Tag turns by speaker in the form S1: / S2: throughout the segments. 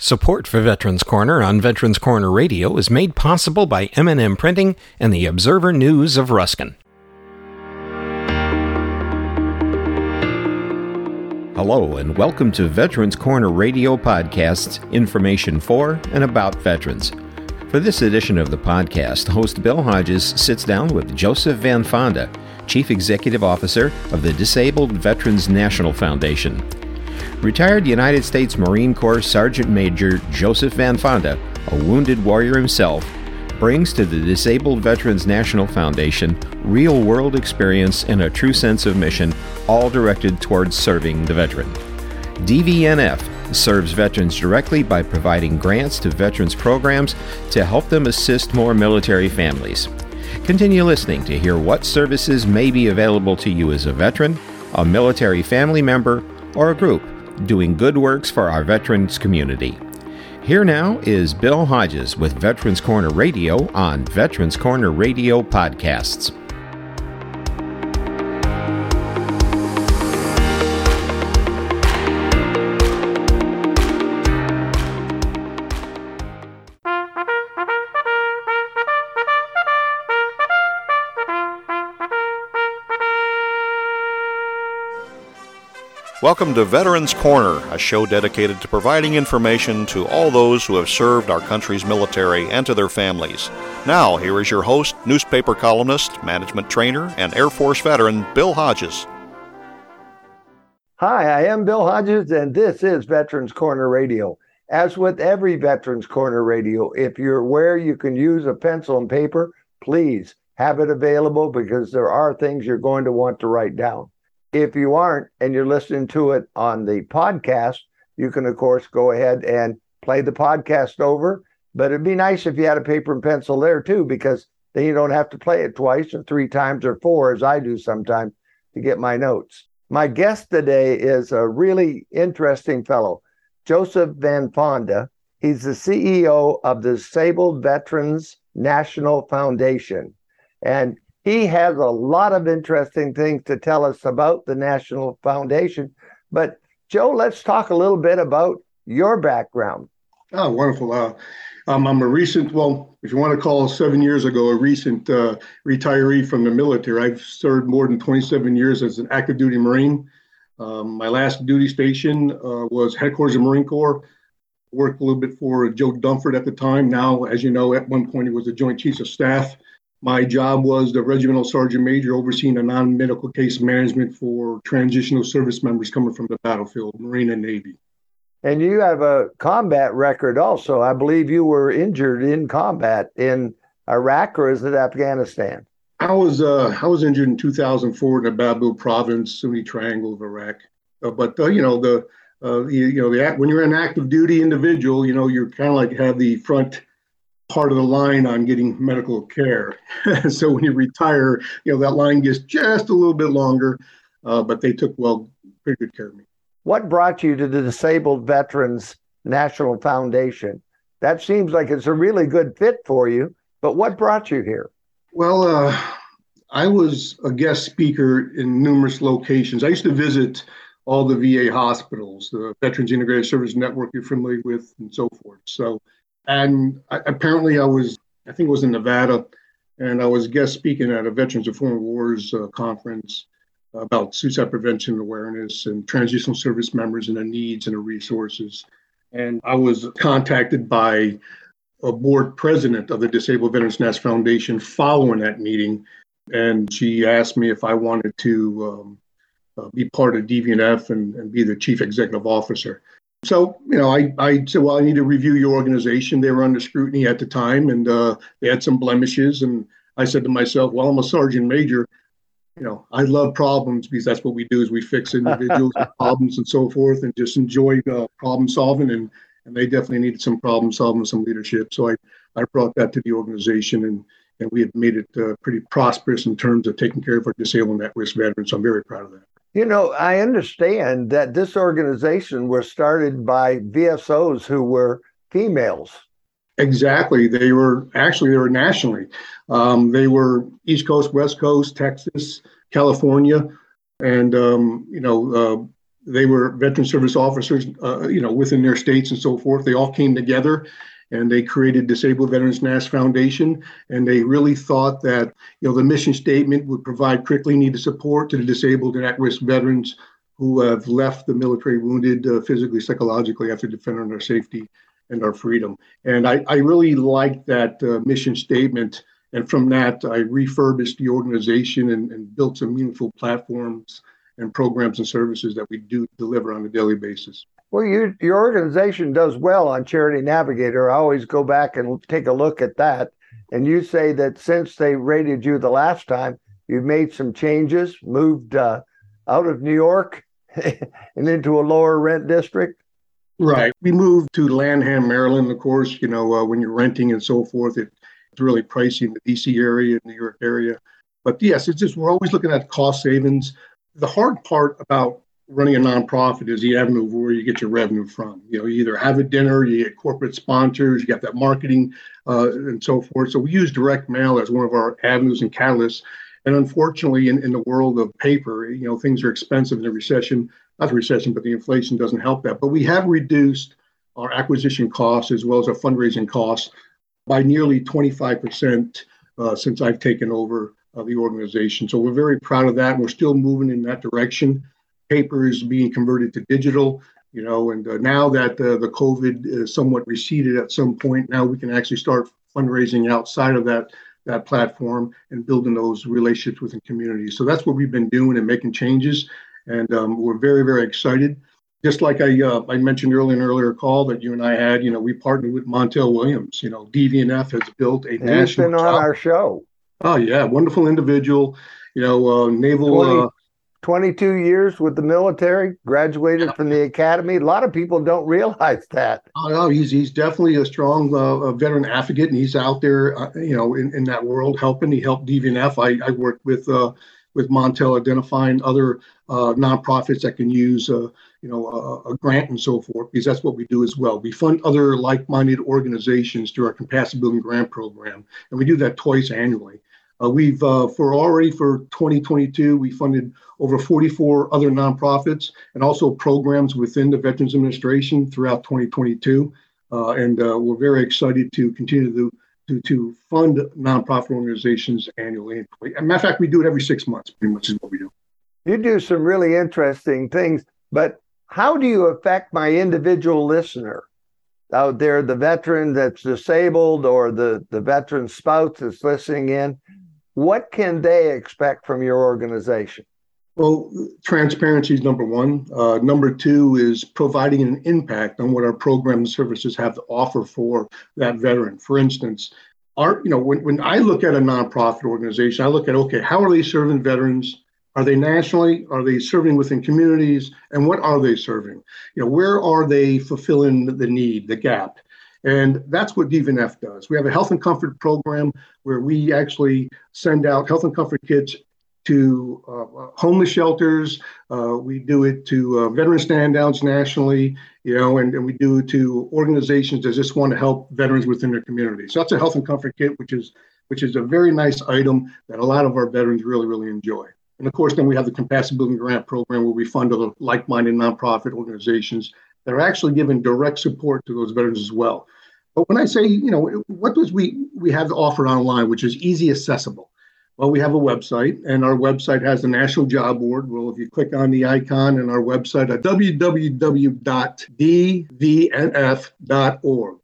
S1: Support for Veterans Corner on Veterans Corner Radio is made possible by M&M Printing and the Observer News of Ruskin. Hello and welcome to Veterans Corner Radio Podcast's information for and about veterans. For this edition of the podcast, host Bill Hodges sits down with Joseph Van Fonda, Chief Executive Officer of the Disabled Veterans National Foundation. Retired United States Marine Corps Sergeant Major Joseph Van Fonda, a wounded warrior himself, brings to the Disabled Veterans National Foundation real world experience and a true sense of mission, all directed towards serving the veteran. DVNF serves veterans directly by providing grants to veterans programs to help them assist more military families. Continue listening to hear what services may be available to you as a veteran, a military family member, or a group doing good works for our veterans community. Here now is Bill Hodges with Veterans Corner Radio on Veterans Corner Radio Podcasts.
S2: Welcome to Veterans Corner, a show dedicated to providing information to all those who have served our country's military and to their families. Now, here is your host, newspaper columnist, management trainer, and Air Force veteran, Bill Hodges.
S3: Hi, I am Bill Hodges, and this is Veterans Corner Radio. As with every Veterans Corner Radio, if you're where you can use a pencil and paper, please have it available because there are things you're going to want to write down. If you aren't and you're listening to it on the podcast, you can, of course, go ahead and play the podcast over. But it'd be nice if you had a paper and pencil there too, because then you don't have to play it twice or three times or four, as I do sometimes, to get my notes. My guest today is a really interesting fellow, Joseph Van Fonda. He's the CEO of the Disabled Veterans National Foundation. And he has a lot of interesting things to tell us about the National Foundation. But Joe, let's talk a little bit about your background.
S4: Oh, wonderful. Uh, um, I'm a recent, well, if you want to call seven years ago, a recent uh, retiree from the military. I've served more than 27 years as an active duty Marine. Um, my last duty station uh, was headquarters of Marine Corps. Worked a little bit for Joe Dunford at the time. Now, as you know, at one point he was the Joint Chiefs of Staff. My job was the regimental sergeant major overseeing a non medical case management for transitional service members coming from the battlefield, Marine and Navy.
S3: And you have a combat record also. I believe you were injured in combat in Iraq or is it Afghanistan?
S4: I was uh, I was injured in 2004 in the Babu province, Sunni Triangle of Iraq. Uh, but uh, you know the uh, you, you, know the when you're an active duty individual, you know you're kind of like have the front part of the line on getting medical care. so when you retire, you know, that line gets just a little bit longer, uh, but they took, well, pretty good care of me.
S3: What brought you to the Disabled Veterans National Foundation? That seems like it's a really good fit for you, but what brought you here?
S4: Well, uh, I was a guest speaker in numerous locations. I used to visit all the VA hospitals, the Veterans Integrated Service Network you're familiar with, and so forth. So and I, apparently, I was, I think it was in Nevada, and I was guest speaking at a Veterans of Foreign Wars uh, conference about suicide prevention awareness and transitional service members and their needs and their resources. And I was contacted by a board president of the Disabled Veterans National Foundation following that meeting. And she asked me if I wanted to um, uh, be part of DVNF and, and, be the chief executive officer. So, you know, I, I said, well, I need to review your organization. They were under scrutiny at the time and uh, they had some blemishes. And I said to myself, well, I'm a sergeant major. You know, I love problems because that's what we do is we fix individuals problems and so forth and just enjoy uh, problem solving. And, and they definitely needed some problem solving, some leadership. So I, I brought that to the organization and, and we have made it uh, pretty prosperous in terms of taking care of our disabled and at-risk veterans. So I'm very proud of that.
S3: You know, I understand that this organization was started by VSOs who were females.
S4: Exactly. They were actually they were nationally. Um, they were East Coast, West Coast, Texas, California, and um, you know uh, they were veteran service officers, uh, you know, within their states and so forth. They all came together and they created Disabled Veterans National Foundation. And they really thought that, you know, the mission statement would provide critically needed support to the disabled and at-risk veterans who have left the military wounded uh, physically, psychologically after defending our safety and our freedom. And I, I really like that uh, mission statement. And from that, I refurbished the organization and, and built some meaningful platforms and programs and services that we do deliver on a daily basis.
S3: Well, you, your organization does well on Charity Navigator. I always go back and take a look at that. And you say that since they rated you the last time, you've made some changes, moved uh, out of New York and into a lower rent district.
S4: Right. We moved to Lanham, Maryland. Of course, you know, uh, when you're renting and so forth, it, it's really pricey in the DC area, and New York area. But yes, it's just we're always looking at cost savings. The hard part about running a nonprofit is the avenue where you get your revenue from. You know, you either have a dinner, you get corporate sponsors, you got that marketing, uh, and so forth. So we use direct mail as one of our avenues and catalysts. And unfortunately, in, in the world of paper, you know, things are expensive in the recession. Not the recession, but the inflation doesn't help that. But we have reduced our acquisition costs as well as our fundraising costs by nearly 25% uh, since I've taken over uh, the organization. So we're very proud of that. And we're still moving in that direction paper is being converted to digital you know and uh, now that uh, the covid is somewhat receded at some point now we can actually start fundraising outside of that that platform and building those relationships within communities so that's what we've been doing and making changes and um, we're very very excited just like I, uh, I mentioned earlier in an earlier call that you and I had, you know, we partnered with Montel Williams. You know, DVNF has built a
S3: He's
S4: national.
S3: been on our show.
S4: Oh yeah, wonderful individual. You know, uh, naval.
S3: 20,
S4: uh,
S3: 22 years with the military, graduated from the academy. A lot of people don't realize that.
S4: Oh, no, he's he's definitely a strong uh, veteran advocate, and he's out there, uh, you know, in, in that world helping. He helped DVNF. I, I worked with uh, with Montel identifying other uh, nonprofits that can use, uh, you know, a, a, grant and so forth, because that's what we do as well. We fund other like-minded organizations through our capacity building grant program, and we do that twice annually. Uh, we've uh, for already for 2022, we funded over 44 other nonprofits and also programs within the Veterans Administration throughout 2022. Uh, and uh, we're very excited to continue to, to, to fund nonprofit organizations annually. As matter of fact, we do it every six months, pretty much is what we do.
S3: You do some really interesting things, but how do you affect my individual listener? out there, the veteran that's disabled or the, the veteran spouse that's listening in, what can they expect from your organization?
S4: Well, transparency is number one. Uh, number two is providing an impact on what our program and services have to offer for that veteran. For instance, our, you know, when, when I look at a nonprofit organization, I look at, okay, how are they serving veterans? Are they nationally? Are they serving within communities? And what are they serving? You know, where are they fulfilling the need, the gap? And that's what DVNF does. We have a health and comfort program where we actually send out health and comfort kits to uh, homeless shelters. Uh, we do it to uh, veteran stand downs nationally, you know, and, and we do it to organizations that just want to help veterans within their community. So that's a health and comfort kit, which is which is a very nice item that a lot of our veterans really, really enjoy. And of course, then we have the capacity building grant program where we fund other like-minded nonprofit organizations that are actually giving direct support to those veterans as well. But when I say, you know, what does we we have to offer online, which is easy accessible? Well, we have a website, and our website has the National Job Board. Well, if you click on the icon in our website at www.dvnf.org,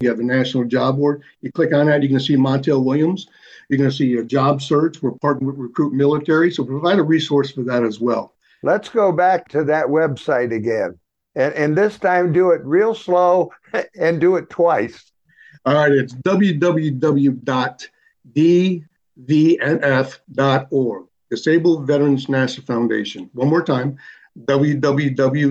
S4: you have the National Job Board. You click on that, you can see Montel Williams. You're going to see a job search. We're partnering with Recruit Military, so provide a resource for that as well.
S3: Let's go back to that website again, and, and this time do it real slow and do it twice.
S4: All right, it's www.dvnf.org, Disabled Veterans National Foundation. One more time, www.dvnf.org,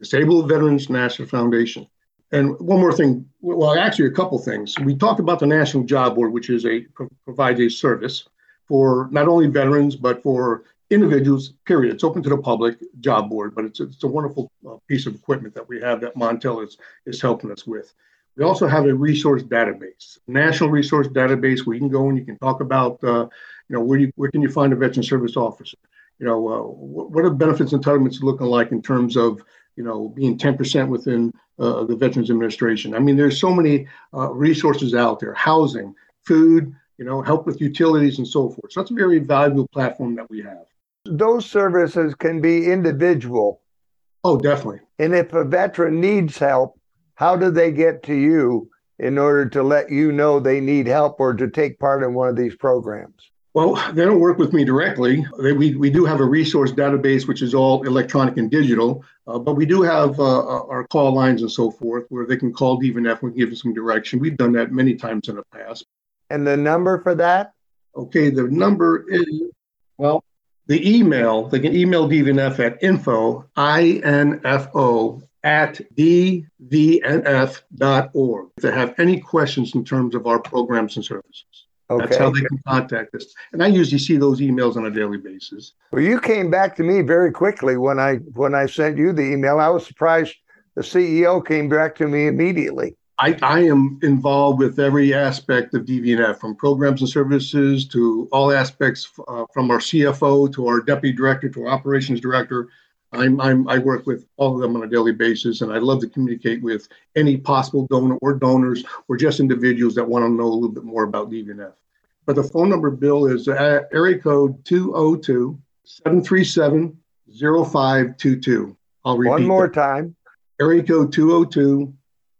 S4: Disabled Veterans National Foundation. And one more thing, well, actually, a couple things. We talked about the National Job Board, which is a provides a service for not only veterans but for individuals, period. It's open to the public job board, but it's, it's a wonderful uh, piece of equipment that we have that Montel is, is helping us with. We also have a resource database, national resource database where you can go and you can talk about, uh, you know, where you where can you find a veteran service officer? you know, uh, what are benefits entitlements looking like in terms of, you know, being 10% within uh, the Veterans Administration? I mean, there's so many uh, resources out there, housing, food, you know, help with utilities and so forth. So that's a very valuable platform that we have.
S3: Those services can be individual.
S4: Oh, definitely.
S3: And if a veteran needs help, how do they get to you in order to let you know they need help or to take part in one of these programs?
S4: Well, they don't work with me directly. They, we, we do have a resource database, which is all electronic and digital, uh, but we do have uh, uh our call lines and so forth where they can call DVNF and give us some direction. We've done that many times in the past.
S3: And the number for that?
S4: Okay, the number is, well, the email, they can email DVNF at info, I-N-F-O, at dvnf.org if they have any questions in terms of our programs and services. Okay. That's how they can contact us. And I usually see those emails on a daily basis.
S3: Well, you came back to me very quickly when I when I sent you the email. I was surprised the CEO came back to me immediately.
S4: I, I am involved with every aspect of DVNF, from programs and services to all aspects, uh, from our CFO to our deputy director to our operations director. I'm, I'm, I work with all of them on a daily basis, and I love to communicate with any possible donor or donors or just individuals that want to know a little bit more about DVNF. But the phone number, Bill, is uh, area code 202 737 0522. I'll repeat.
S3: It one more that. time.
S4: Area code 202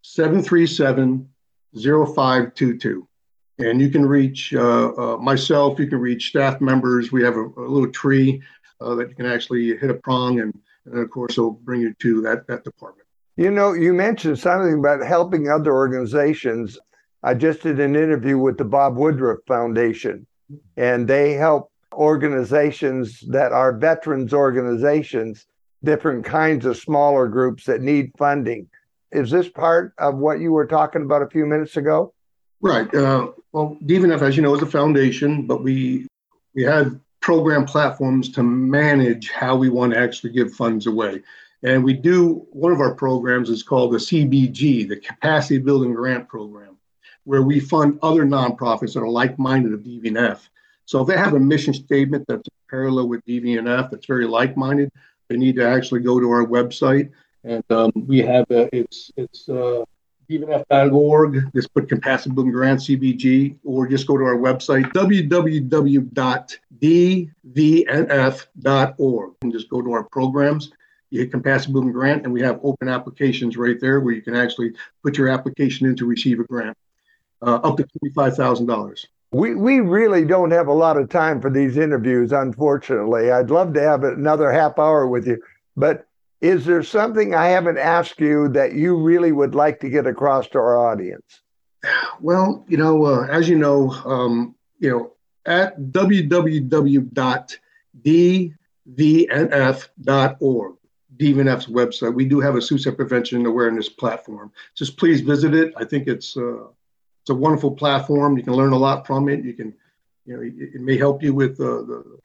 S4: 737 0522. And you can reach uh, uh, myself, you can reach staff members. We have a, a little tree uh, that you can actually hit a prong, and, and of course, it'll bring you to that, that department.
S3: You know, you mentioned something about helping other organizations. I just did an interview with the Bob Woodruff Foundation, and they help organizations that are veterans organizations, different kinds of smaller groups that need funding. Is this part of what you were talking about a few minutes ago?
S4: Right. Uh, well, DVNF, as you know, is a foundation, but we we have program platforms to manage how we want to actually give funds away. And we do one of our programs is called the CBG, the Capacity Building Grant Program, where we fund other nonprofits that are like-minded of DVNF. So if they have a mission statement that's parallel with DVNF, that's very like-minded, they need to actually go to our website and um, we have uh, it's it's uh, DVNF.org. Just put Capacity Building Grant CBG, or just go to our website www.dvnf.org and just go to our programs. You hit Capacity Building Grant, and we have open applications right there where you can actually put your application in to receive a grant, uh, up to twenty-five thousand dollars.
S3: We, we really don't have a lot of time for these interviews, unfortunately. I'd love to have another half hour with you, but is there something I haven't asked you that you really would like to get across to our audience?
S4: Well, you know, uh, as you know, um, you know, at www.dvnf.org, DVNF's website, we do have a suicide prevention awareness platform. Just please visit it. I think it's uh, it's a wonderful platform. You can learn a lot from it. You can, you know, it, it may help you with uh, the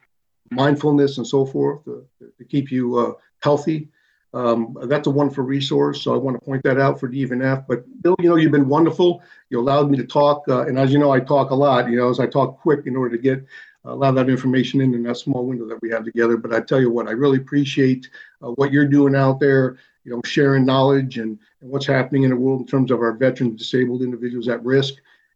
S4: mindfulness and so forth to keep you uh, healthy. Um, that's a wonderful resource. So I want to point that out for DVNF. But Bill, you know, you've been wonderful. You allowed me to talk. Uh, and as you know, I talk a lot, you know, as I talk quick in order to get a lot of that information in in that small window that we have together. But I tell you what, I really appreciate uh, what you're doing out there, you know, sharing knowledge and, and what's happening in the world in terms of our veterans, disabled individuals at risk.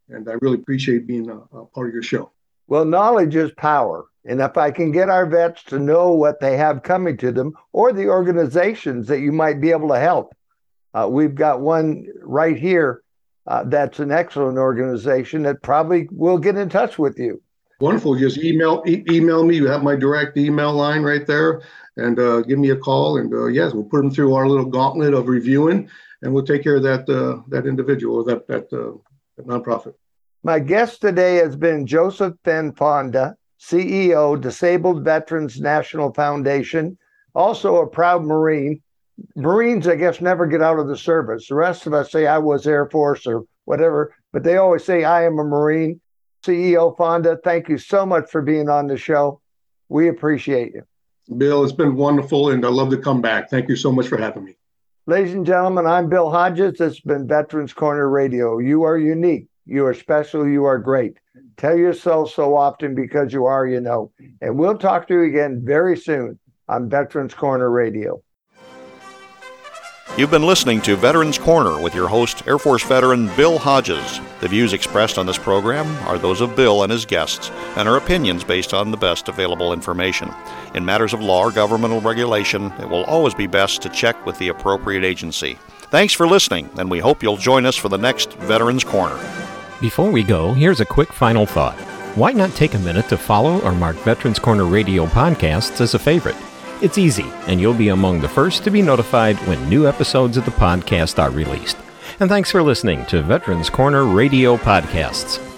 S4: And I really appreciate being a, a part of your show.
S3: Well, knowledge is power. And if I can get our vets to know what they have coming to them or the organizations that you might be able to help, uh, we've got one right here uh, that's an excellent organization that probably will get in touch with you.
S4: Wonderful. Just email e- email me. You have my direct email line right there, and uh, give me a call. And uh, yes, we'll put them through our little gauntlet of reviewing, and we'll take care of that uh, that individual or that that, uh, that nonprofit.
S3: My guest today has been Joseph Van Fonda. CEO, Disabled Veterans National Foundation, also a proud Marine. Marines, I guess, never get out of the service. The rest of us say I was Air Force or whatever, but they always say I am a Marine. CEO Fonda, thank you so much for being on the show. We appreciate you.
S4: Bill, it's been wonderful, and I love to come back. Thank you so much for having me.
S3: Ladies and gentlemen, I'm Bill Hodges. This has been Veterans Corner Radio. You are unique. You are special. You are great. Tell yourself so often because you are, you know. And we'll talk to you again very soon on Veterans Corner Radio.
S2: You've been listening to Veterans Corner with your host, Air Force veteran Bill Hodges. The views expressed on this program are those of Bill and his guests and are opinions based on the best available information. In matters of law or governmental regulation, it will always be best to check with the appropriate agency. Thanks for listening, and we hope you'll join us for the next Veterans Corner.
S1: Before we go, here's a quick final thought. Why not take a minute to follow or mark Veterans Corner Radio podcasts as a favorite? It's easy, and you'll be among the first to be notified when new episodes of the podcast are released. And thanks for listening to Veterans Corner Radio Podcasts.